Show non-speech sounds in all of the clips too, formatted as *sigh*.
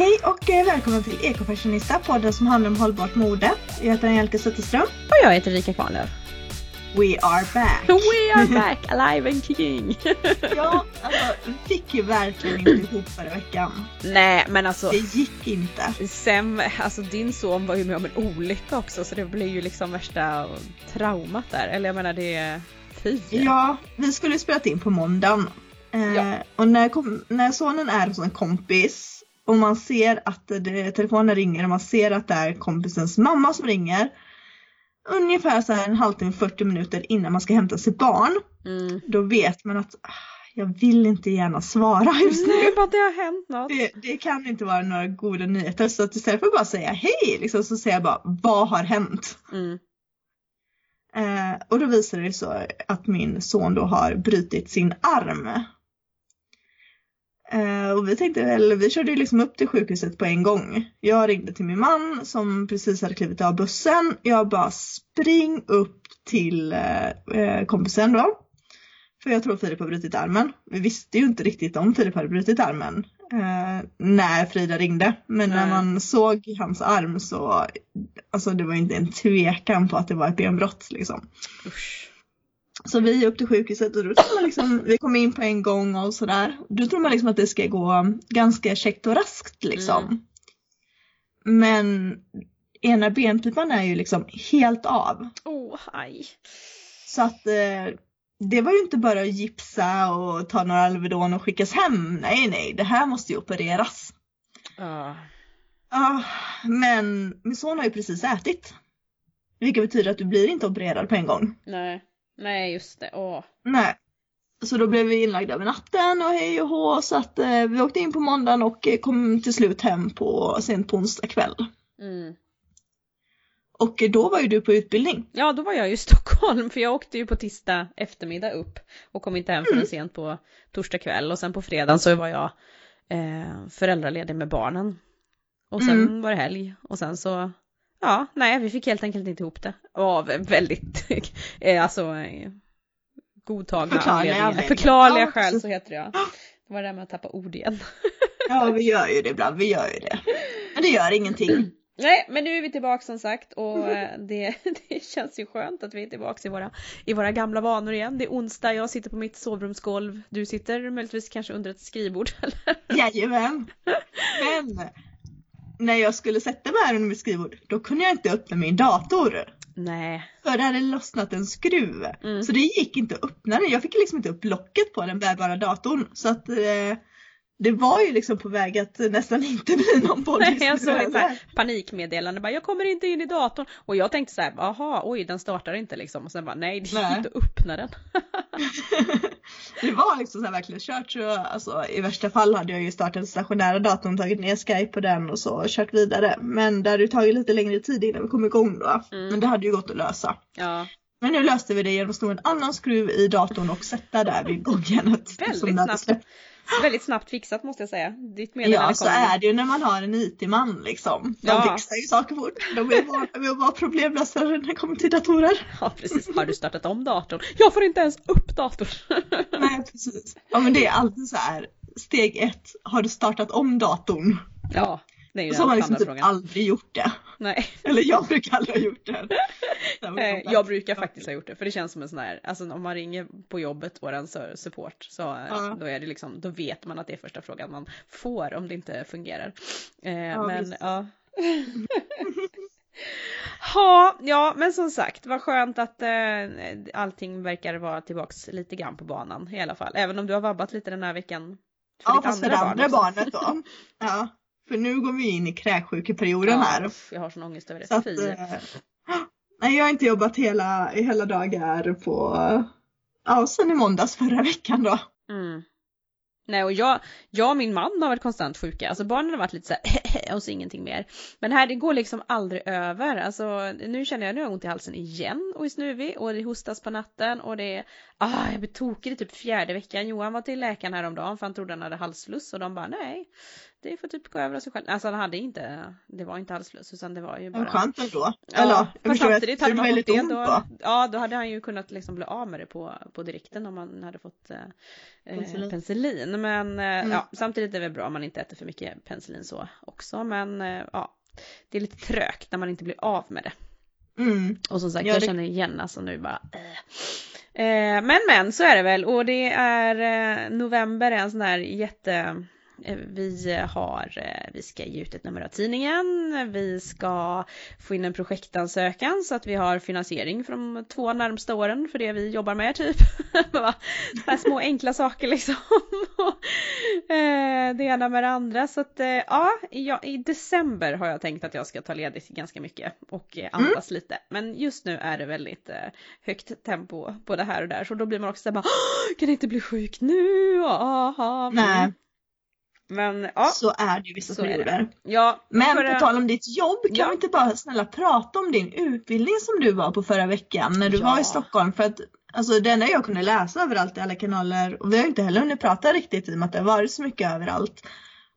Hej och eh, välkommen till Ekofashionista, podden som handlar om hållbart mode. Jag heter Angelica Zetterström. Och jag heter Rika Kvarnlöf. We are back! We are back, alive and kicking! *laughs* ja, alltså vi fick ju verkligen inte ihop förra veckan. Nej men alltså. Det gick inte. Sen, alltså din son var ju med om en olycka också så det blev ju liksom värsta traumat där. Eller jag menar det fy. Ja, vi skulle spela in på måndagen. Eh, ja. Och när, kom, när sonen är hos en kompis och man ser att det, telefonen ringer och man ser att det är kompisens mamma som ringer. Ungefär så här en halvtimme, 40 minuter innan man ska hämta sitt barn. Mm. Då vet man att ah, jag vill inte gärna svara just nu. Nej, bara det har hänt något. Det, det, kan inte vara några goda nyheter. Så att istället för att bara säga hej, liksom, så säger jag bara vad har hänt? Mm. Eh, och då visar det sig att min son då har brutit sin arm. Uh, och vi tänkte väl, vi körde ju liksom upp till sjukhuset på en gång. Jag ringde till min man som precis hade klivit av bussen. Jag bara spring upp till uh, kompisen då. För jag tror Filip har brutit armen. Vi visste ju inte riktigt om Filip hade brutit armen uh, när Frida ringde. Men Nej. när man såg hans arm så, alltså det var inte en tvekan på att det var ett benbrott liksom. Usch. Så vi är upp till sjukhuset och då tror man liksom, vi kommer in på en gång och sådär. Då tror man liksom att det ska gå ganska käckt och raskt liksom. Mm. Men ena benpipan är ju liksom helt av. Oh, aj. Så att eh, det var ju inte bara att gipsa och ta några Alvedon och skickas hem. Nej, nej, det här måste ju opereras. Ja. Uh. uh, men min son har ju precis ätit. Vilket betyder att du blir inte opererad på en gång. Nej. Nej just det, åh. Nej. Så då blev vi inlagda över natten och hej och hå så att eh, vi åkte in på måndagen och eh, kom till slut hem på sent på onsdag kväll. Mm. Och då var ju du på utbildning. Ja, då var jag i *laughs* Stockholm för jag åkte ju på tisdag eftermiddag upp och kom inte hem förrän mm. sent på torsdag kväll och sen på fredagen så var jag eh, föräldraledig med barnen. Och sen mm. var det helg och sen så Ja, nej vi fick helt enkelt inte ihop det. Av väldigt, *laughs* eh, alltså eh, godtagna Förklarliga anledningar. Förklarliga ja, skäl så heter det ja. Det var det där med att tappa ord igen. *laughs* Ja vi gör ju det ibland, vi gör ju det. Men det gör ingenting. *clears throat* Nej, men nu är vi tillbaka som sagt och eh, *laughs* det, det känns ju skönt att vi är tillbaka i våra, i våra gamla vanor igen. Det är onsdag, jag sitter på mitt sovrumsgolv. Du sitter möjligtvis kanske under ett skrivbord eller? Jajamän. Men när jag skulle sätta mig här under mitt skrivbord, då kunde jag inte öppna min dator. Nej. För det hade lossnat en skruv. Mm. Så det gick inte att öppna den. Jag fick liksom inte upp locket på den bärbara datorn. Så att eh, det var ju liksom på väg att nästan inte bli någon *laughs* podd. jag såg ett panikmeddelande bara jag kommer inte in i datorn och jag tänkte så här jaha oj den startar inte liksom och sen bara nej det gick inte att öppna den. *laughs* det var liksom så här verkligen kört så alltså i värsta fall hade jag ju startat den stationära datorn tagit ner Skype på den och så kört vidare men det hade ju tagit lite längre tid innan vi kom igång då. Mm. Men det hade ju gått att lösa. Ja. Men nu löste vi det genom att sno en annan skruv i datorn och sätta där vid gångjärnet. Väldigt snabbt. Väldigt snabbt fixat måste jag säga. Ditt ja så är det ju när man har en IT-man liksom. De ja. fixar ju saker fort. De är vana vid att vara problemlösare när det kommer till datorer. Ja precis. Har du startat om datorn? Jag får inte ens upp datorn. *laughs* Nej precis. Ja men det är alltid så här. Steg ett. Har du startat om datorn? Ja. Det är ju så har man liksom typ aldrig gjort det. Nej. *laughs* Eller jag brukar aldrig ha gjort det. *laughs* jag brukar faktiskt ha gjort det för det känns som en sån här, alltså om man ringer på jobbet och en support så ja. då är det liksom, då vet man att det är första frågan man får om det inte fungerar. Eh, ja, men visst. ja. *laughs* Ha, ja, men som sagt, vad skönt att eh, allting verkar vara tillbaks lite grann på banan i alla fall. Även om du har vabbat lite den här veckan. För ja, fast för det andra barn barnet då. ja. För nu går vi in i kräksjukeperioden ja, här. Jag har sån ångest över det. Så att, eh, nej, jag har inte jobbat hela, hela dagar på, ja, sen i måndags förra veckan då. Mm. Nej och jag, jag och min man har varit konstant sjuka, alltså barnen har varit lite såhär och så ingenting mer. Men här det går liksom aldrig över, alltså nu känner jag nu har jag ont i halsen igen och är snuvig och det hostas på natten och det är, ah jag blir tokig i typ fjärde veckan. Johan var till läkaren häromdagen för han trodde han hade halsfluss och de bara nej det får typ gå över av sig själv. Alltså han hade inte, det var inte halsfluss utan det var ju bara. Skönt ändå. Ja, Eller, jag samtidigt hade man fått det då. Ja, då hade han ju kunnat liksom bli av med det på, på direkten om man hade fått eh, eh, Penicillin. penicillin. Men eh, Mm. ja, samtidigt är det väl bra om man inte äter för mycket penicillin så också. Men eh, ja, det är lite trögt när man inte blir av med det. Mm. Och som sagt, Ja, jag det- känner igen alltså nu bara eh. Men men så är det väl och det är november är en sån här jätte vi har, eh, vi ska ge ut ett nummer av tidningen, vi ska få in en projektansökan så att vi har finansiering för de två närmsta åren för det vi jobbar med typ. *laughs* Så små enkla saker liksom. *laughs* Eh, det ena med det andra så att eh, ja, i december har jag tänkt att jag ska ta ledigt ganska mycket och eh, andas lite. Men just nu är det väldigt eh, högt tempo både här och där så då blir man också såhär bara *gasps* "Åh, kan jag inte bli sjuk nu? Aha. Mm. Nej, Men ja, så är det ju vissa perioder. ja. Men för, på tal om ditt jobb, kan ja. vi inte bara snälla prata om din utbildning som du var på förra veckan när du Ja. var i Stockholm? För att alltså, det enda jag kunde läsa överallt i alla kanaler och vi har inte heller hunnit prata riktigt i och med att det har varit så mycket överallt.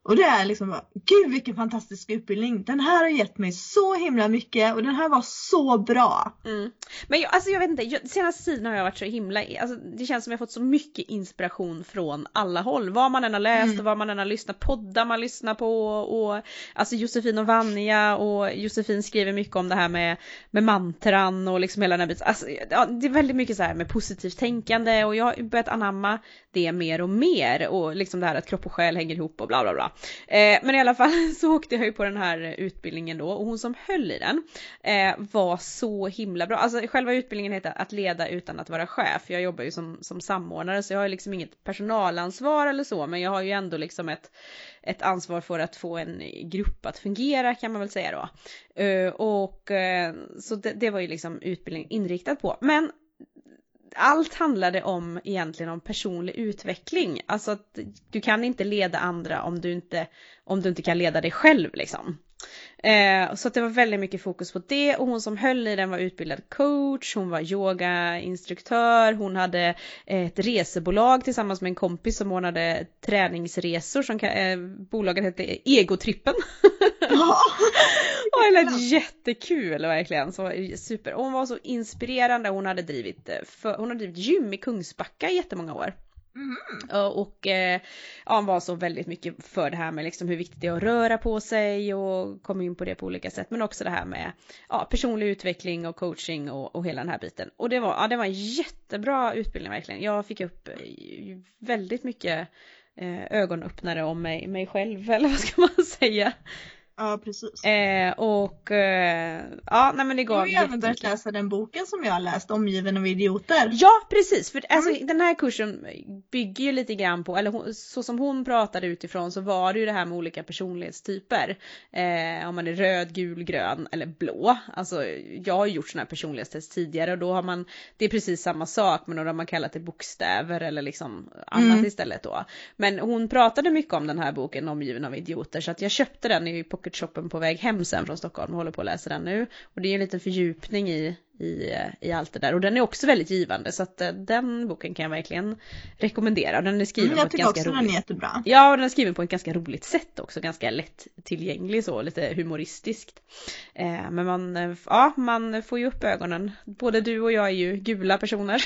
Och det är liksom gud vilken fantastisk utbildning. Den här har gett mig så himla mycket och den här var så bra. Mm. Men jag, alltså jag vet inte, jag, senaste tiden har jag varit så himla, alltså det känns som jag fått så mycket inspiration från alla håll. Vad man än har läst Mm. och vad man än har lyssnat, poddar man lyssnar på och alltså Josefin och Vanja och Josefin skriver mycket om det här med, med mantran och liksom hela den här biten. Alltså, ja, det är väldigt mycket så här med positivt tänkande och jag har börjat anamma det mer och mer och liksom det här att kropp och själ hänger ihop och bla bla bla. Eh, men i alla fall *laughs* så åkte jag ju på den här utbildningen då och hon som höll i den eh, var så himla bra. Alltså själva utbildningen heter att leda utan att vara chef. Jag jobbar ju som, som samordnare så jag har liksom inget personalansvar eller så men jag har ju ändå liksom ett, ett ansvar för att få en grupp att fungera kan man väl säga då. Eh, och eh, så det, det var ju liksom utbildningen inriktad på. Men allt handlade om egentligen om personlig utveckling. Alltså att du kan inte leda andra om du inte, om du inte kan leda dig själv liksom. Eh, så att det var väldigt mycket fokus på det och hon som höll i den var utbildad coach, hon var yogainstruktör, hon hade ett resebolag tillsammans med en kompis som ordnade träningsresor som kan, eh, bolaget hette Egotrippen. Ja. *laughs* Och det lät jättekul verkligen. Så super. Och hon var så inspirerande. Hon hade drivit, eh, för, hon hade drivit gym i Kungsbacka i jättemånga år. Mm. Och eh, ja, var så väldigt mycket för det här med liksom hur viktigt det är att röra på sig och kom in på det på olika sätt. Men också det här med ja, personlig utveckling och coaching och, och hela den här biten. Och det var, ja, det var en jättebra utbildning verkligen. Jag fick upp eh, väldigt mycket eh, ögonöppnare om mig, mig själv *laughs* eller vad ska man säga. Ja precis. Eh, och eh, ja, nej men det Jag gav har ju även börjat läsa den boken som jag har läst, Omgiven av idioter. Ja precis, för alltså, Mm. den här kursen bygger ju lite grann på, eller hon, så som hon pratade utifrån så var det ju det här med olika personlighetstyper. Eh, om man är röd, gul, grön eller blå. Alltså jag har gjort sådana här personlighetstest tidigare och då har man, det är precis samma sak men då har man kallat det bokstäver eller liksom annat Mm. istället då. Men hon pratade mycket om den här boken Omgiven av idioter så att jag köpte den i pocketshoppen på väg hem sen från Stockholm och håller på att läsa den nu. Och det är en liten fördjupning i, i, i allt det där och den är också väldigt givande så att eh, den boken kan jag verkligen rekommendera. Den är skriven Mm, på jag ett tycker ganska också den roligt är jättebra. Ja, och den är skriven på ett ganska roligt sätt också, ganska lätt tillgänglig så, lite humoristiskt. Eh, men man, eh, ja, man får ju upp ögonen. Både du och jag är ju gula personer.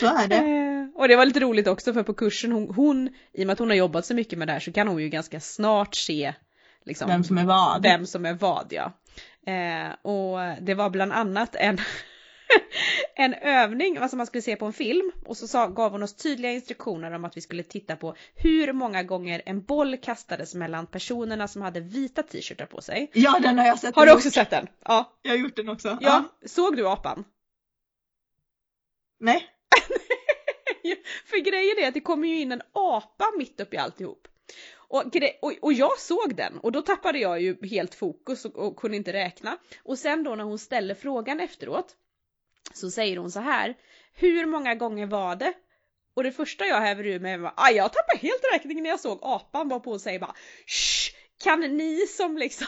Så är det. *laughs* Och det var lite roligt också för på kursen, hon, hon, i och med att hon har jobbat så mycket med det här så kan hon ju ganska snart se liksom, Vem som är vad. vem som är vad ja. Eh, och det var bland annat en, *laughs* en övning, alltså man skulle se på en film och så sa, gav hon oss tydliga instruktioner om att vi skulle titta på hur många gånger en boll kastades mellan personerna som hade vita t-shirtar på sig. Ja den har jag sett. Har du också sett den? Ja. Jag har gjort den också. ja. Såg du apan? Nej. *laughs* För grejen är att det kommer ju in en apa mitt upp i alltihop. Och, gre- och, och jag såg den och då tappade jag ju helt fokus och, och kunde inte räkna. Och sen då när hon ställer frågan efteråt så säger hon så här. Hur många gånger var det? Och det första jag häver ur mig var ah, jag tappade helt räkningen när jag såg apan var på och säger bara Shh, Kan ni som liksom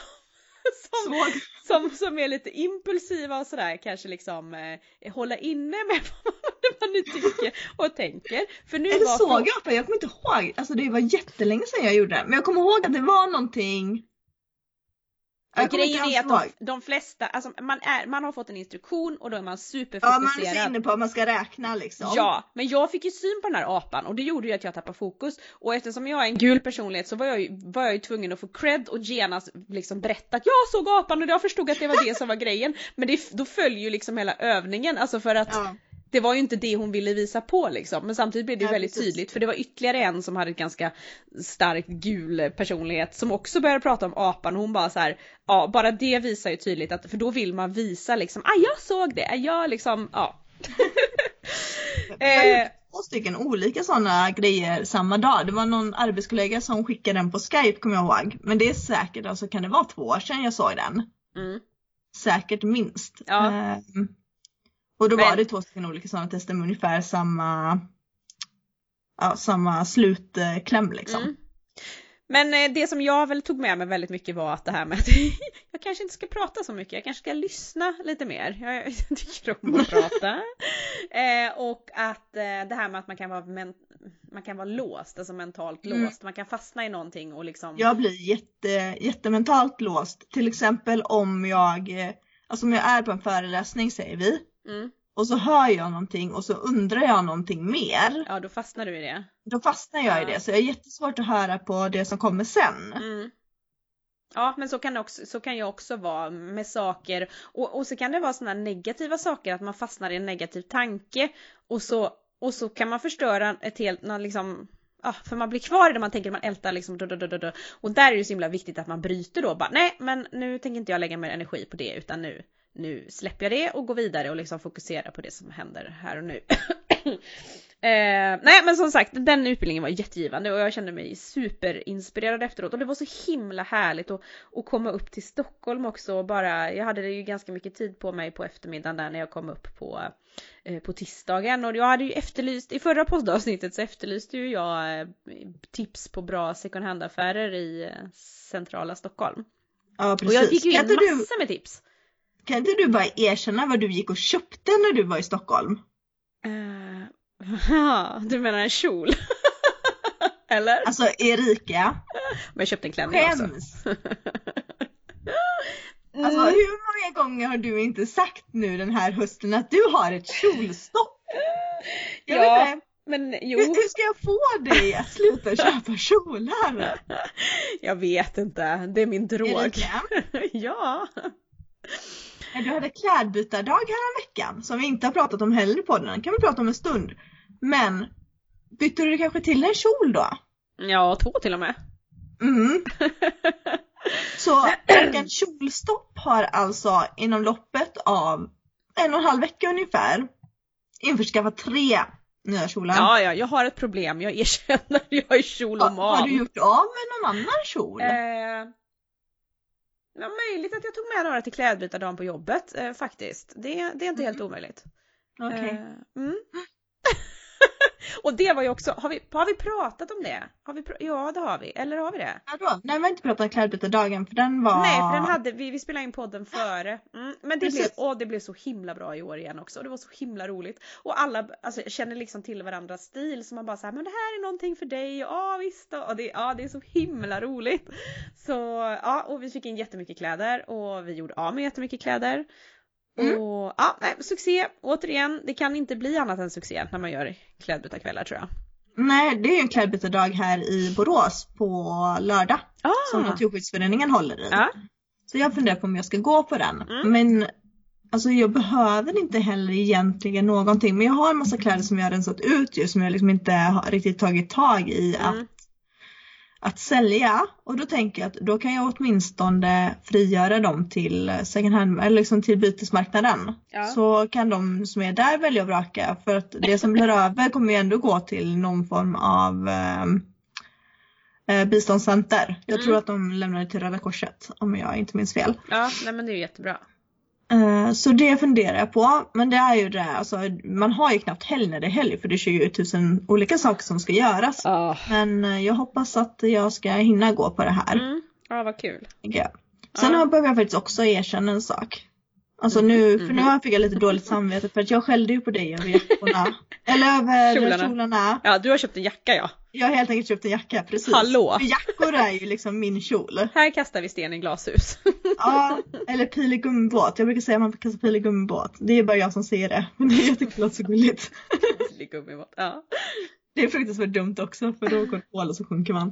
*laughs* som, som, som är lite impulsiva och sådär kanske liksom eh, hålla inne med *laughs* vad ni tycker och tänker. För nu Eller var såg jag på? Jag kommer inte ihåg. Alltså det var jättelänge sedan jag gjorde det. Men jag kommer ihåg att det var någonting. Kommer grejen är att de, de flesta, alltså man, är, man har fått en instruktion och då är man Ja, man är superfokuserad. så inne på att man ska räkna liksom. Ja, men jag fick ju syn på den här apan och det gjorde ju att jag tappade fokus. Och eftersom jag är en gul personlighet så var jag ju, var jag ju tvungen att få cred och genast liksom berätta att jag såg apan och jag förstod att det var det som var grejen. Men det, då följer ju liksom hela övningen, alltså för att Ja. Det var ju inte det hon ville visa på liksom. Men samtidigt blev det ju väldigt tydligt för det var ytterligare en som hade ett ganska starkt gul personlighet som också började prata om apan och hon bara så här, ja bara det visar ju tydligt att, för då vill man visa liksom, ah jag såg det, jag liksom, ja. *laughs* Eh, två stycken olika sådana grejer samma dag. Det var någon arbetskollega som skickade den på Skype kommer jag ihåg. Men det är säkert, alltså kan det vara två år sedan jag såg den? mm. Säkert minst. Ja. Ehm, och då var det två stycken olika sådana tester med ungefär samma, ja, samma slutkläm liksom. Mm. Men eh, det som jag väl tog med mig väldigt mycket var att det här med att *laughs* jag kanske inte ska prata så mycket, jag kanske ska lyssna lite mer. Jag, *laughs* jag tycker om att *laughs* prata. Eh, och att eh, det här med att man kan vara, men, man kan vara låst, alltså mentalt Mm. låst. Man kan fastna i någonting och liksom. Jag blir jätte, jättementalt låst. Till exempel om jag, eh, alltså om jag är på en föreläsning säger vi. Mm, Och så hör jag någonting och så undrar jag någonting mer. ja, då fastnar du i det. Då fastnar jag i Ja. det. Så jag är jättesvårt att höra på det som kommer sen. Mm. Ja, men så kan, också, så kan jag också vara med saker. Och, och så kan det vara sådana negativa saker, att man fastnar i en negativ tanke. Och så, och så kan man förstöra ett helt, liksom, ja, för man blir kvar i det man tänker, man ältar liksom, dö, dö, dö. Och där är det så himla viktigt att man bryter då. Bara, nej, men nu tänker inte jag lägga mer energi på det, utan nu, nu släpper jag det och går vidare och liksom fokuserar på det som händer här och nu. *coughs* Eh, nej men som sagt, den utbildningen var jättegivande och jag kände mig superinspirerad efteråt och det var så himla härligt att, att komma upp till Stockholm också och bara, jag hade ju ganska mycket tid på mig på eftermiddagen där när jag kom upp på, eh, på tisdagen och jag hade ju efterlyst, i förra poddavsnittet så efterlyste ju jag eh, tips på bra second hand affärer i eh, centrala Stockholm. Ja Och precis. jag fick ju in massor med tips. Kan inte du bara erkänna vad du gick och köpte när du var i Stockholm? Eh, *laughs* du menar en kjol? *laughs* Eller? Alltså Erika, Men jag köpte en klänning också. skäms! *laughs* Alltså Mm. hur många gånger har du inte sagt nu den här hösten att du har ett kjolstopp? Jag Ja, vet inte, Men hur, jo, hur ska jag få dig att sluta köpa kjolar? jag vet inte. Det är min drog. Erika, ja. Du hade klädbytardag här veckan som vi inte har pratat om heller på den kan vi prata om en stund. Men bytte du kanske till en kjol då? Ja, två till och med. Mm. *laughs* Så en kjolstopp har alltså inom loppet av en och en halv vecka ungefär införskaffat tre nya kjolar. Ja, ja, jag har ett problem. Jag erkänner. *laughs* Jag är kjol och Ha- man. har du gjort av med någon annan kjol? Eh, ja, möjligt att jag tog med några till klädbytardagen på jobbet eh, faktiskt. Det, det är inte helt omöjligt. Okej. Eh, mm. Och det var ju också, har vi, har vi pratat om det? Har vi, ja det har vi, eller har vi det? Vadå? Nej vi har inte pratat om klädbytardagen för den var... Nej för den hade, vi, vi spelade in podden före. Mm, men det blev, åh, det blev så himla bra i år igen också. Det var så himla roligt. Och alla alltså, känner liksom till varandras stil så man bara såhär, men det här är någonting för dig. Ja visst. Och det, ja, det är så himla roligt. Så ja, och vi fick in jättemycket kläder och vi gjorde av med jättemycket kläder. Mm. Och ja, nej, succé. Återigen, det kan inte bli annat än succé när man gör klädbytarkvällar tror jag. Nej det är ju en klädbytardag här i Borås på lördag som Ah, Naturskyddsföreningen håller i. ja, Så jag funderar på om jag ska gå på den. Mm. Men alltså jag behöver inte heller egentligen någonting. Men jag har en massa kläder som jag har rensat ut ju som jag liksom inte har riktigt tagit tag i Mm. att, att sälja. Och då tänker jag att då kan jag åtminstone frigöra dem till second hand eller liksom till bytesmarknaden. ja. Så kan de som är där välja och vraka för att det som blir över kommer ju ändå gå till någon form av eh, eh, biståndscenter. Jag Mm. tror att de lämnar det till Röda Korset om jag inte minns fel. ja, nej men det är ju jättebra. Så det funderar jag på. Men det är ju det, alltså, man har ju knappt helg när det är helg för det är 20 tusen olika saker som ska göras. Ja. Men eh, jag hoppas att jag ska hinna gå på det här. Mm. Ja, vad kul. jag. Sen Ja. behöver jag faktiskt också erkänna en sak. Alltså nu, för nu fick jag lite dåligt samvete för att jag skällde ju på dig över jackorna. *laughs* Eller över Kjolarna. kjolarna. Ja, du har köpt en jacka ja. Jag har helt enkelt köpt en jacka, precis. Hallå? För jackor är ju liksom min kjol. Här kastar vi sten i glashus. *laughs* Ja, eller pil i gummibåt. Jag brukar säga att man kastar pil i gummibåt. Det är bara jag som säger det. Men det är jättekul att så gulligt. *laughs* Det är gummibåt. Ja, Det är fruktansvärt dumt också för då går det hål och så sjunker man.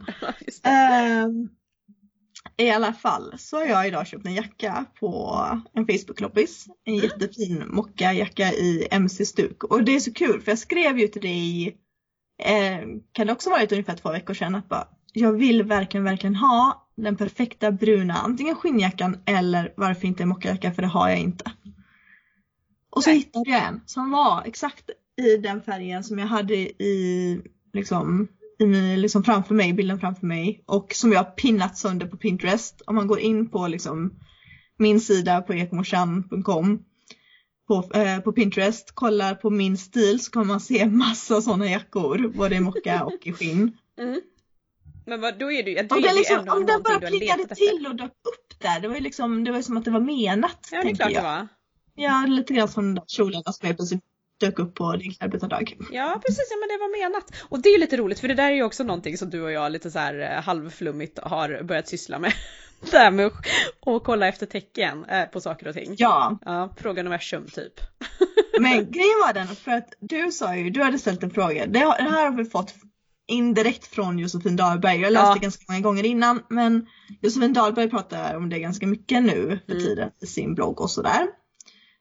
det. Ehm, I alla fall så har jag idag köpt en jacka på en Facebook-loppis. En jättefin mockajacka i MC-stuk. Och det är så kul för jag skrev ju till dig, eh, kan det också varit ungefär två veckor sedan, att bara, jag vill verkligen, verkligen ha den perfekta bruna, antingen skinnjackan eller varför inte en mockajacka för det har jag inte. Och så Nej. hittade jag en som var exakt i den färgen som jag hade i liksom liksom framför mig, bilden framför mig och som jag har pinnat sönder på Pinterest. Om man går in på liksom min sida på ekmorsan.com på, eh, på Pinterest, kollar på min stil så kommer man se massa sådana jackor, både i mocka och i skinn. *laughs* Mm. Men vad, då är det ju, då Om är den, det liksom, om den bara du plingade till och dök upp där, det var ju liksom, det var som att det var menat. Ja, det är klart det jag. var. Ja, lite grann som de där kjolarna som jag plötsligt dök upp på din arbetardag. Ja precis, ja men det var menat. Och det är ju lite roligt för det där är ju också någonting som du och jag lite så här eh, halvflummigt har börjat syssla med. *laughs* det här med att att kolla efter tecken eh, på saker och ting. Ja, Ja, fråga universum typ. *laughs* Men grejen var den för att du sa ju, du hade ställt en fråga. Det, här har vi fått indirekt från Josefin Dahlberg. Jag läste Ja. det ganska många gånger innan men Josefin Dahlberg pratar om det ganska mycket nu för Mm. tiden i sin blogg och sådär.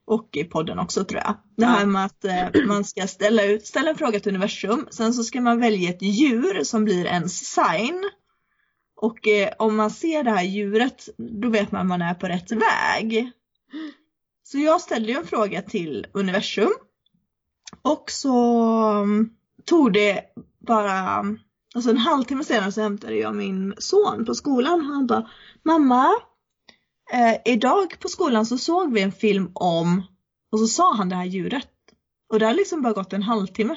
Och i podden också tror jag. Det här med att eh, man ska ställa, ut, ställa en fråga till universum. Sen så ska man välja ett djur som blir ens sign. Och eh, om man ser det här djuret då vet man att man är på rätt väg. Så jag ställde ju en fråga till universum. Och så um, tog det bara, alltså en halvtimme senare så hämtade jag min son på skolan. Han bara, mamma, eh, idag på skolan så såg vi en film om, och så sa han det här djuret. Och det har liksom bara gått en halvtimme.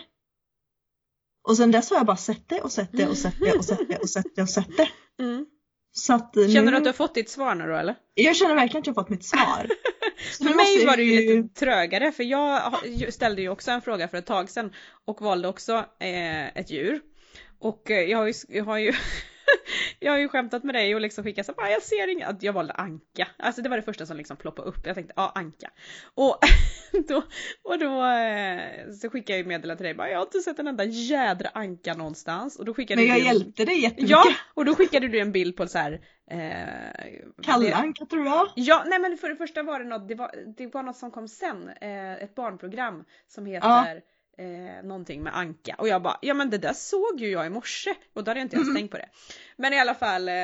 Och sen dess har jag bara sett det och sett det och sett det och sett det och sett det och sett det. *laughs* Mm. Så att nu, Känner du att du har fått ditt svar nu då eller? jag känner verkligen att jag har fått mitt svar. *laughs* För mig var jag det ju lite trögare för jag ju- ställde ju också en fråga för ett tag sedan och valde också eh, ett djur. Och eh, jag har ju, jag har ju *laughs* *laughs* Jag har ju skämtat med dig och liksom skickat så bara, jag ser inga, att jag valde anka. Alltså det var det första som liksom ploppade upp. Jag tänkte, ja anka. Och *laughs* då, och då eh, så skickade jag ju meddelande till dig bara, jag har inte sett en enda jädra anka någonstans. Och då skickade Men jag du hjälpte dig jättemycket. Ja, och då skickade du en bild på så här. Eh, Kalle Anka tror jag. Ja, nej men för det första var det något, det var, det var något som kom sen, eh, ett barnprogram som heter eh, någonting med Anka och jag bara, ja men det där såg ju jag i morse och då hade jag inte ens Mm. tänkt på det. Men i alla fall, eh,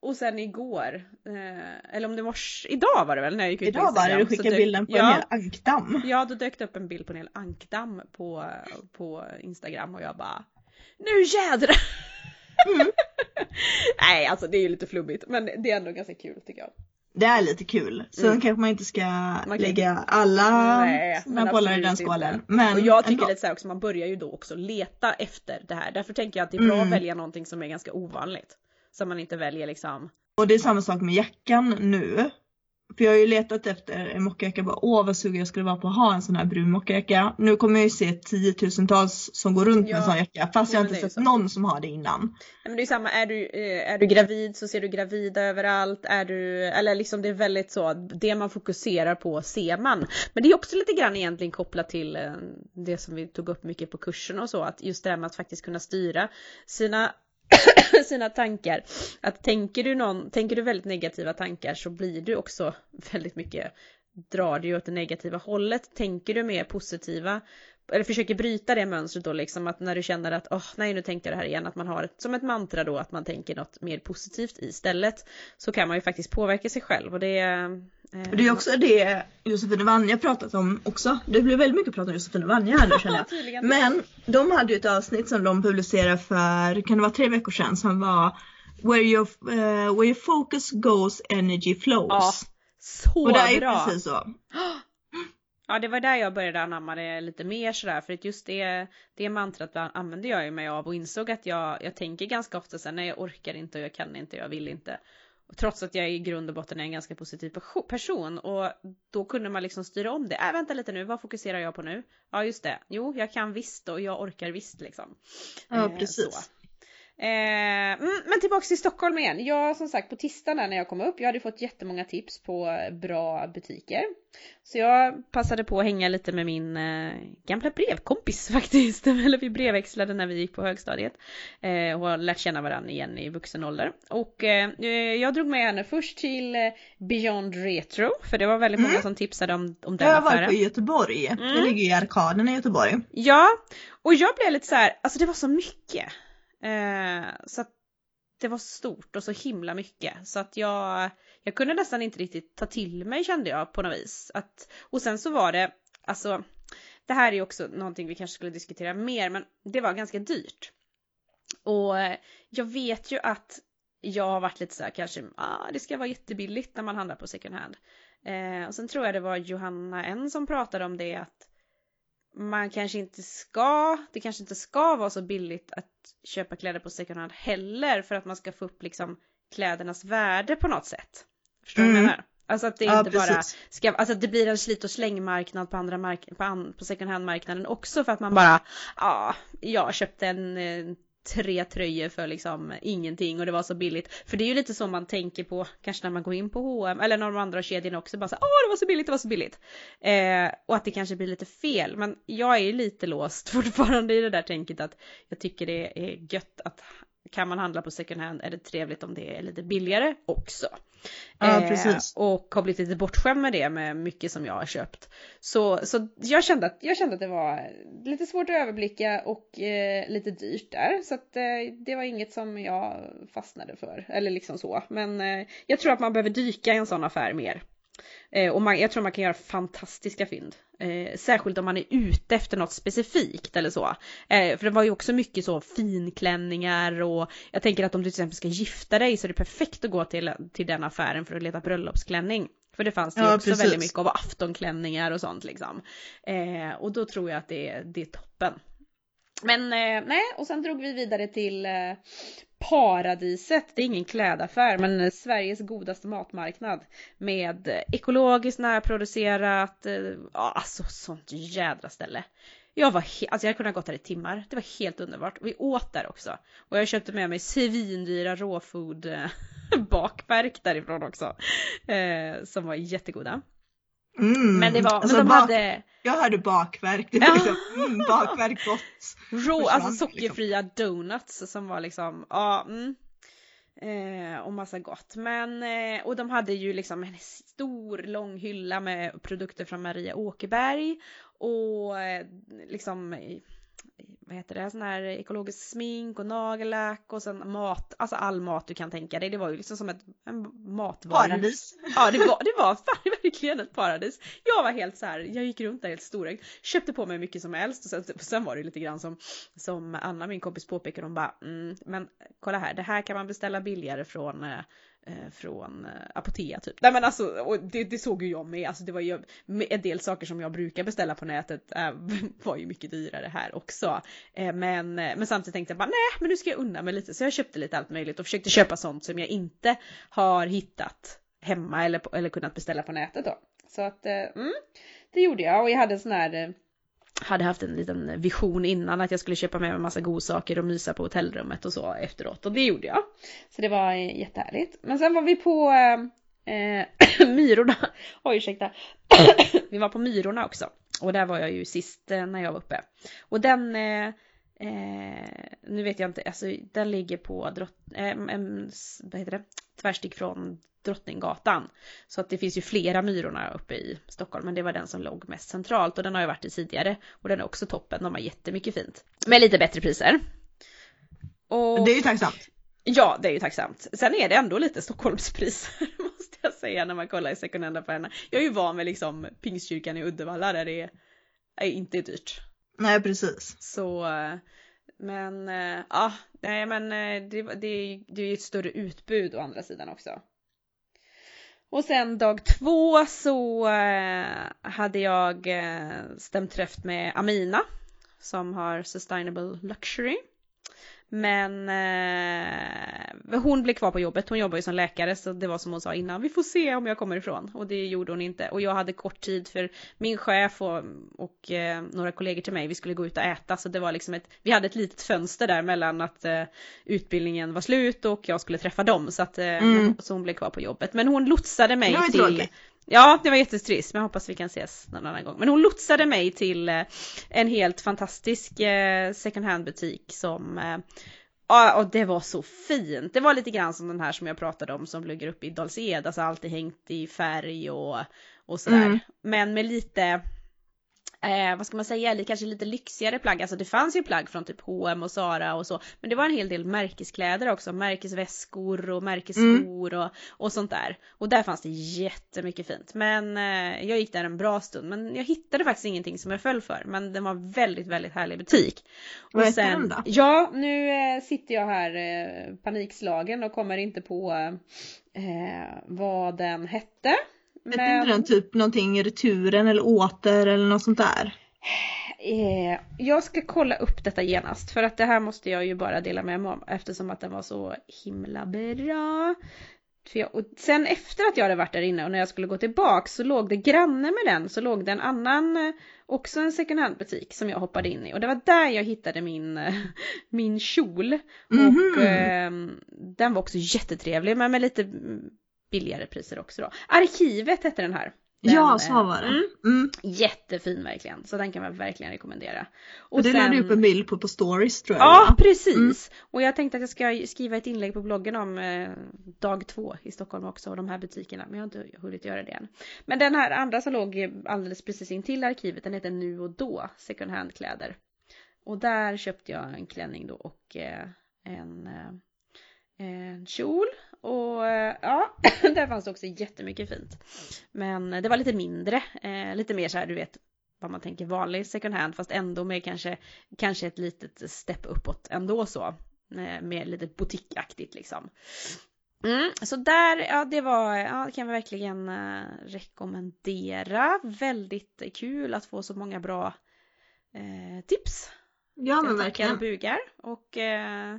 och sen igår, eh, eller om det var idag var det väl när jag gick ut Idag var det du skickade dök- bilden på ja, en hel ankdamm. Ja, då dök det upp en bild på en hel ankdamm på, på Instagram och jag bara, nu jädrar! Mm. *laughs* nej, alltså det är ju lite flummigt men det är ändå ganska kul tycker jag. Det är lite kul. Sen Mm. kanske man inte ska kan lägga alla Nej, sina bollar i den inte. skålen. Men och jag tycker ändå. lite så också, man börjar ju då också leta efter det här. Därför tänker jag att det är bra Mm. att välja någonting som är ganska ovanligt. Så man inte väljer liksom. Och det är samma sak med jackan nu. För jag har ju letat efter en mockajacka, bara åh vad sugen jag skulle vara på att ha en sån här brun mockajacka. Nu kommer jag ju se tiotusentals som går runt med Ja. en sån jacka fast Ja, jag inte sett så. någon som har det innan. Nej, Men det är samma, är du, eh, är du gravid så ser du gravida överallt. Är du, eller liksom det är väldigt så, att det man fokuserar på ser man. Men det är också lite grann egentligen kopplat till eh, det som vi tog upp mycket på kursen och så, att just det här med att faktiskt kunna styra sina *coughs* sina tankar. Att tänker du, någon, tänker du väldigt negativa tankar så blir du också väldigt mycket drar du åt det negativa hållet. Tänker du mer positiva eller försöker bryta det mönstret då liksom att när du känner att åh nej nu tänkte jag det här igen att man har ett, som ett mantra då att man tänker något mer positivt istället så kan man ju faktiskt påverka sig själv och det det är också det Josefin och Vanja pratat om också. Det blir väldigt mycket prat om Josefin och Vanja här nu känner jag. *laughs* Men de hade ju ett avsnitt som de publicerade för, kan det vara tre veckor sedan, som var Where your, eh, where your focus goes energy flows. Ja, så och det är bra! precis så. *gasps* Ja det var där jag började anamma det lite mer sådär för att just det, det mantrat använde jag ju mig av och insåg att jag, jag tänker ganska ofta sen nej jag orkar inte och jag kan inte och jag vill inte. Trots att jag i grund och botten är en ganska positiv person och då kunde man liksom styra om det. Äh, vänta lite nu, vad fokuserar jag på nu? Ja just det, jo jag kan visst och jag orkar visst liksom. Ja precis. Så. Eh, mm, men tillbaks till Stockholm igen. Jag som sagt på tisdagen när jag kom upp, jag hade fått jättemånga tips på bra butiker. Så jag passade på att hänga lite med min eh, gamla brevkompis *laughs* faktiskt. Eller vi brevväxlade när vi gick på högstadiet. Eh, och har lärt känna varandra igen i vuxen ålder. Och eh, jag drog med henne först till eh, Beyond Retro. För det var väldigt många mm. som tipsade om, om den affären. Jag varit på Göteborg. Mm. Det ligger i arkaden i Göteborg. Ja, och jag blev lite så här, alltså det var så mycket. Eh, så att det var stort och så himla mycket så att jag, jag kunde nästan inte riktigt ta till mig kände jag på något vis. Att, och sen så var det, alltså det här är också någonting vi kanske skulle diskutera mer men det var ganska dyrt. Och eh, jag vet ju att jag har varit lite så här kanske, ah, det ska vara jättebilligt när man handlar på second hand. Eh, och sen tror jag det var Johanna N som pratade om det att man kanske inte ska, det kanske inte ska vara så billigt att köpa kläder på second hand heller för att man ska få upp liksom klädernas värde på något sätt. Förstår du mm. vad jag mm. menar? Alltså att det ja, inte precis. bara ska, alltså att det blir en slit och slängmarknad på andra mark på, an, på second hand marknaden också för att man bara, ja, jag köpte en, en tre tröjor för liksom ingenting och det var så billigt. För det är ju lite så man tänker på kanske när man går in på H&M eller någon av de andra kedjorna också bara så åh det var så billigt, det var så billigt. Eh, och att det kanske blir lite fel men jag är lite låst *laughs* fortfarande i det där tänket att jag tycker det är gött att kan man handla på second hand är det trevligt om det är lite billigare också. Ja, eh, precis. Eh, och har blivit lite bortskämd med det med mycket som jag har köpt. Så, så jag, kände att, jag kände att det var lite svårt att överblicka och eh, lite dyrt där. Så att eh, det var inget som jag fastnade för. Eller liksom så. Men eh, jag tror att man behöver dyka i en sån affär mer. Eh, och man, jag tror man kan göra fantastiska fynd. Eh, särskilt om man är ute efter något specifikt eller så. Eh, för det var ju också mycket så finklänningar och jag tänker att om du till exempel ska gifta dig så är det perfekt att gå till, till den affären för att leta bröllopsklänning. För det fanns det ja, också precis. väldigt mycket av aftonklänningar och sånt liksom. Eh, och då tror jag att det, det är toppen. Men eh, nej, och sen drog vi vidare till eh, Paradiset, det är ingen klädaffär men eh, Sveriges godaste matmarknad med eh, ekologiskt närproducerat, eh, alltså sånt jädra ställe. Jag var helt, alltså jag hade kunnat gått där i timmar, det var helt underbart. Vi åt där också. Och jag köpte med mig svindyra råfood eh, *laughs* bakverk därifrån också. Eh, som var jättegoda. Mm. Men det var, alltså men de bak, hade... Jag hörde bakverk, det var liksom, mm, bakverk gott. Rå, alltså liksom. sockerfria liksom. donuts som var liksom, ja, mm. Eh, och massa gott. Men, eh, och de hade ju liksom en stor lång hylla med produkter från Maria Åkerberg och eh, liksom vad heter det, sån här ekologisk smink och nagellack och sen mat, alltså all mat du kan tänka dig. Det var ju liksom som ett en matvara. Paradis. Ja det var, det var *laughs* fan, verkligen ett paradis. Jag var helt så här, jag gick runt där helt storögd, köpte på mig mycket som helst och sen, sen var det lite grann som, som Anna min kompis påpekade, hon bara mm, men kolla här, det här kan man beställa billigare från Eh, Eh, från eh, Apotea typ. Nej men alltså, och det, det, såg ju jag med. Alltså det var ju en del saker som jag brukar beställa på nätet äh, *laughs* var ju mycket dyrare här också. Äh, men, men samtidigt tänkte jag bara nej men nu ska jag unna mig lite. Så jag köpte lite allt möjligt och försökte köpa sånt som jag inte har hittat hemma eller, eller kunnat beställa på nätet då. Så att mm, det gjorde jag och jag hade en sån här hade haft en liten vision innan att jag skulle köpa med mig massa godsaker och mysa på hotellrummet och så efteråt och det gjorde jag. Så det var eh, jättehärligt. Men sen var vi på eh, *clears throat* Myrorna, *laughs* oj ursäkta. *clears throat* vi var på Myrorna också och där var jag ju sist eh, när jag var uppe. Och den eh, Eh, nu vet jag inte, alltså den ligger på drott, eh, en, vad heter det? tvärstick från Drottninggatan. Så att det finns ju flera Myrorna uppe i Stockholm men det var den som låg mest centralt och den har jag varit i tidigare och den är också toppen, de har jättemycket fint. Med lite bättre priser. Och... Det är ju tacksamt. Ja, det är ju tacksamt. Sen är det ändå lite Stockholmspriser *laughs* måste jag säga när man kollar i second hand-affärerna. Jag är ju van med liksom Pingstkyrkan i Uddevalla där det är, inte är dyrt. Nej, precis. Så, men eh, ja, nej men eh, det, det, det är ju ett större utbud å andra sidan också. Och sen dag två så eh, hade jag stämt träff med Amina som har Sustainable Luxury. Men eh, hon blev kvar på jobbet, hon jobbar ju som läkare så det var som hon sa innan, vi får se om jag kommer ifrån. Och det gjorde hon inte. Och jag hade kort tid för min chef och, och eh, några kollegor till mig, vi skulle gå ut och äta så det var liksom ett, vi hade ett litet fönster där mellan att eh, utbildningen var slut och jag skulle träffa dem så att eh, mm. så hon blev kvar på jobbet. Men hon lotsade mig till tråkigt. Ja, det var jättetrist men jag hoppas vi kan ses någon annan gång. Men hon lotsade mig till eh, en helt fantastisk eh, second hand butik som eh, Ja, och det var så fint. Det var lite grann som den här som jag pratade om som ligger uppe i Dals-Ed, alltså alltid hängt i färg och, och sådär. Mm. Men med lite eh, vad ska man säga, eller kanske lite lyxigare plagg. Alltså det fanns ju plagg från typ H&M och Zara och så. Men det var en hel del märkeskläder också, märkesväskor och märkesskor mm. och, och sånt där. Och där fanns det jättemycket fint. Men eh, jag gick där en bra stund. Men jag hittade faktiskt ingenting som jag föll för. Men den var väldigt, väldigt härlig butik. Vad hette den då? Ja, nu eh, sitter jag här eh, panikslagen och kommer inte på eh, vad den hette. Vet men... inte den typ någonting returen eller åter eller något sånt där? Eh, jag ska kolla upp detta genast för att det här måste jag ju bara dela med mig om eftersom att den var så himla bra. För jag, och sen efter att jag hade varit där inne och när jag skulle gå tillbaka så låg det granne med den så låg det en annan, eh, också en second hand butik som jag hoppade in i och det var där jag hittade min, eh, min kjol. Mm -hmm. Och eh, den var också jättetrevlig men med lite billigare priser också då. Arkivet hette den här. Den, ja, så var det. Mm, mm. Jättefin verkligen, så den kan man verkligen rekommendera. Och det sen... lade du upp en bild på på stories tror jag. Ja, precis. Mm. Och jag tänkte att jag ska skriva ett inlägg på bloggen om eh, dag två i Stockholm också och de här butikerna, men jag har inte hunnit göra det än. Men den här andra som låg alldeles precis intill arkivet, den heter Nu och Då second hand kläder. Och där köpte jag en klänning då och eh, en eh, en kjol och eh, ja, *laughs* där fanns det också jättemycket fint. Men det var lite mindre, eh, lite mer så här du vet vad man tänker vanlig second hand fast ändå med kanske, kanske ett litet step uppåt ändå så. Eh, med lite boutiqueaktigt liksom. Mm, så där, ja det var, ja det kan jag verkligen eh, rekommendera. Väldigt kul att få så många bra eh, tips. Ja men verkligen. bugar och eh,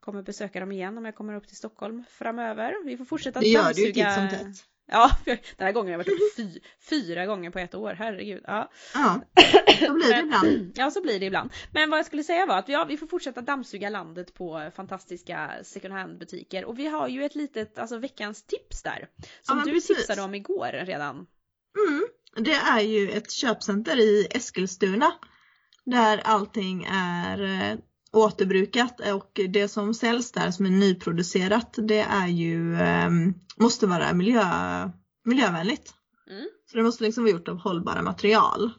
kommer besöka dem igen om jag kommer upp till Stockholm framöver. Vi får fortsätta Det gör du ju titt som tätt. Ja, *laughs* den här gången har jag varit uppe fy, fyra gånger på ett år, herregud. Ja, ja *laughs* så blir det ibland. *clears throat* Ja, så blir det ibland. Men vad jag skulle säga var att ja, vi får fortsätta dammsuga landet på fantastiska second hand butiker och vi har ju ett litet, alltså veckans tips där. Som ja, du precis. tipsade om igår redan. Mm, det är ju ett köpcenter i Eskilstuna där allting är eh, återbrukat och det som säljs där som är nyproducerat det är ju, ehm, måste vara miljö, miljövänligt. Mm. Så det måste liksom vara gjort av hållbara material.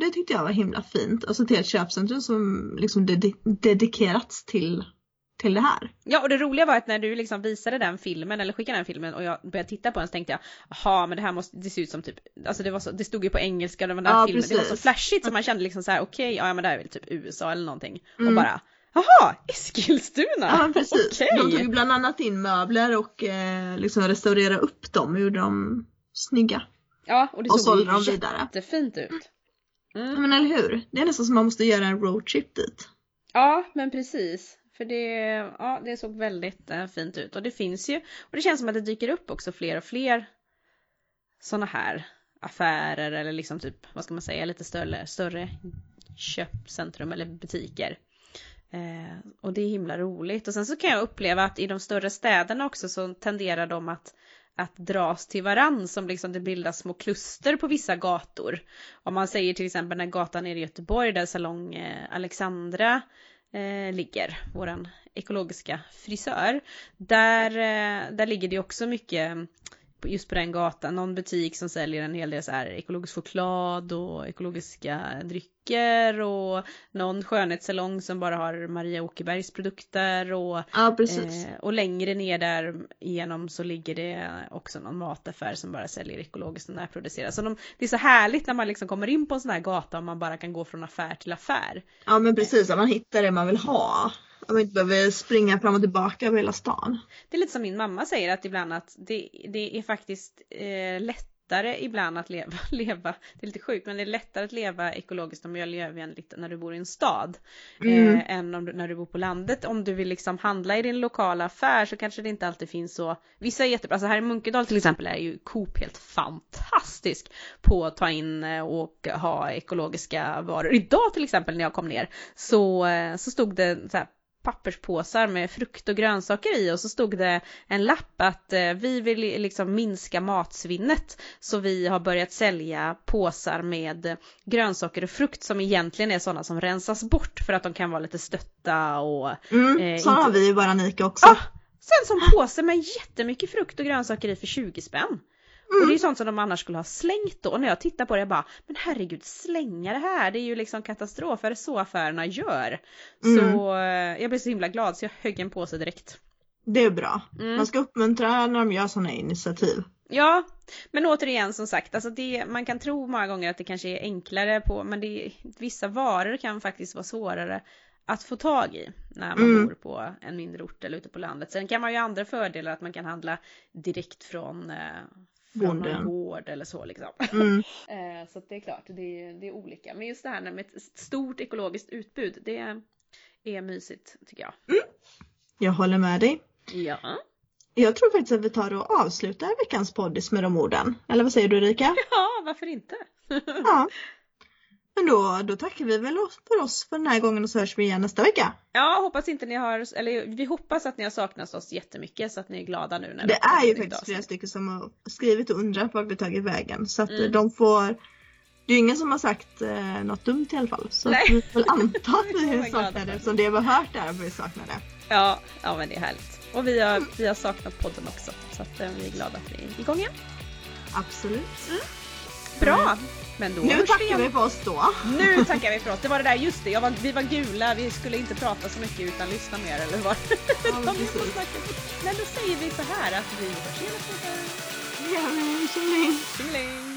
Det tyckte jag var himla fint. Alltså till ett köpcentrum som liksom dedikerats till till det här. Ja och det roliga var att när du liksom visade den filmen eller skickade den filmen och jag började titta på den så tänkte jag jaha men det här måste, det ser ut som typ, alltså det var så, det stod ju på engelska den där ja, filmen, precis. det var så flashigt så man kände liksom så här okej, okay, ja men det här är väl typ USA eller någonting mm. och bara Jaha, Eskilstuna! Ja precis. Okay. De tog ju bland annat in möbler och eh, liksom restaurerade upp dem och gjorde dem snygga. Ja och det såg sålde dem jättefint ut. Mm. Men eller hur? Det är nästan som man måste göra en roadtrip dit. Ja men precis. För det, ja, det såg väldigt äh, fint ut och det finns ju och det känns som att det dyker upp också fler och fler sådana här affärer eller liksom typ vad ska man säga lite större, större köpcentrum eller butiker. Eh, och det är himla roligt och sen så kan jag uppleva att i de större städerna också så tenderar de att att dras till varann som liksom det bildas små kluster på vissa gator. Om man säger till exempel den gatan nere i Göteborg där salong eh, Alexandra eh, ligger, våran ekologiska frisör. Där, eh, där ligger det också mycket just på den gatan, någon butik som säljer en hel del så här ekologisk choklad och ekologiska drycker och någon skönhetssalong som bara har Maria Åkerbergs produkter och, ja. Eh, och längre ner där igenom så ligger det också någon mataffär som bara säljer ekologiskt och närproducerat. Så de, det är så härligt när man liksom kommer in på en sån här gata och man bara kan gå från affär till affär. Ja men precis, att man hittar det man vill ha. Att man inte behöver springa fram och tillbaka över hela stan. Det är lite som min mamma säger att ibland att det, det är faktiskt eh, lätt lättare ibland att leva, *laughs* leva, det är lite sjukt, men det är lättare att leva ekologiskt och miljövänligt när du bor i en stad. Mm. Eh, än om du, när du bor på landet. Om du vill liksom handla i din lokala affär så kanske det inte alltid finns så, vissa är jättebra, alltså här i Munkedal till exempel är ju Coop helt fantastisk på att ta in eh, och ha ekologiska varor. Idag till exempel när jag kom ner så, eh, så stod det så här papperspåsar med frukt och grönsaker i och så stod det en lapp att eh, vi vill liksom minska matsvinnet så vi har börjat sälja påsar med grönsaker och frukt som egentligen är sådana som rensas bort för att de kan vara lite stötta och Mm. Eh, Sådana inte- har vi ju bara Nika också. Ah, sen som påse med jättemycket frukt och grönsaker i för 20 spänn. Och det är ju sånt som de annars skulle ha slängt då. Och när jag tittar på det jag bara, men herregud slänga det här, det är ju liksom katastrof, är det så affärerna gör? Mm. Så eh, jag blev så himla glad så jag högg en påse direkt. Det är bra. Mm. Man ska uppmuntra när de gör sådana initiativ. Ja, men återigen som sagt, alltså det, man kan tro många gånger att det kanske är enklare på, men det, vissa varor kan faktiskt vara svårare att få tag i när man Mm. bor på en mindre ort eller ute på landet. Sen kan man ju ha andra fördelar att man kan handla direkt från, eh, från någon gård eller så liksom. Mm. *laughs* Eh, så det är klart, det är, det är olika. Men just det här med ett stort ekologiskt utbud, det är mysigt tycker jag. Jag håller med dig. Ja. Jag tror faktiskt att vi tar och avslutar veckans poddis med de orden. Eller vad säger du Erika? *laughs* Ja, varför inte? Ja. *laughs* Men då, då tackar vi väl för oss för den här gången och så hörs vi igen nästa vecka. Ja, hoppas inte ni har, eller vi hoppas att ni har saknat oss jättemycket så att ni är glada nu när Det är ju faktiskt flera stycken som har skrivit och undrat vart vi tagit vägen. Så att Mm. de får Det är ju ingen som har sagt eh, något dumt i alla fall. Så Nej. vi får anta att *laughs* vi det. för. Eftersom det vi har hört är att vi saknar det. Ja, ja men det är härligt. Och vi har, vi har saknat podden också så att eh, vi är glada att vi är igång igen. Absolut. Bra! Men då Nu tackar vi för oss då. Nu tackar vi för oss. Det var det där, just det, var, vi var gula, vi skulle inte prata så mycket utan lyssna mer eller vad? Ja. Men *laughs* då säger vi så här att vi hörs igen nästa vecka. Det gör vi. Tjingeling! Tjingeling!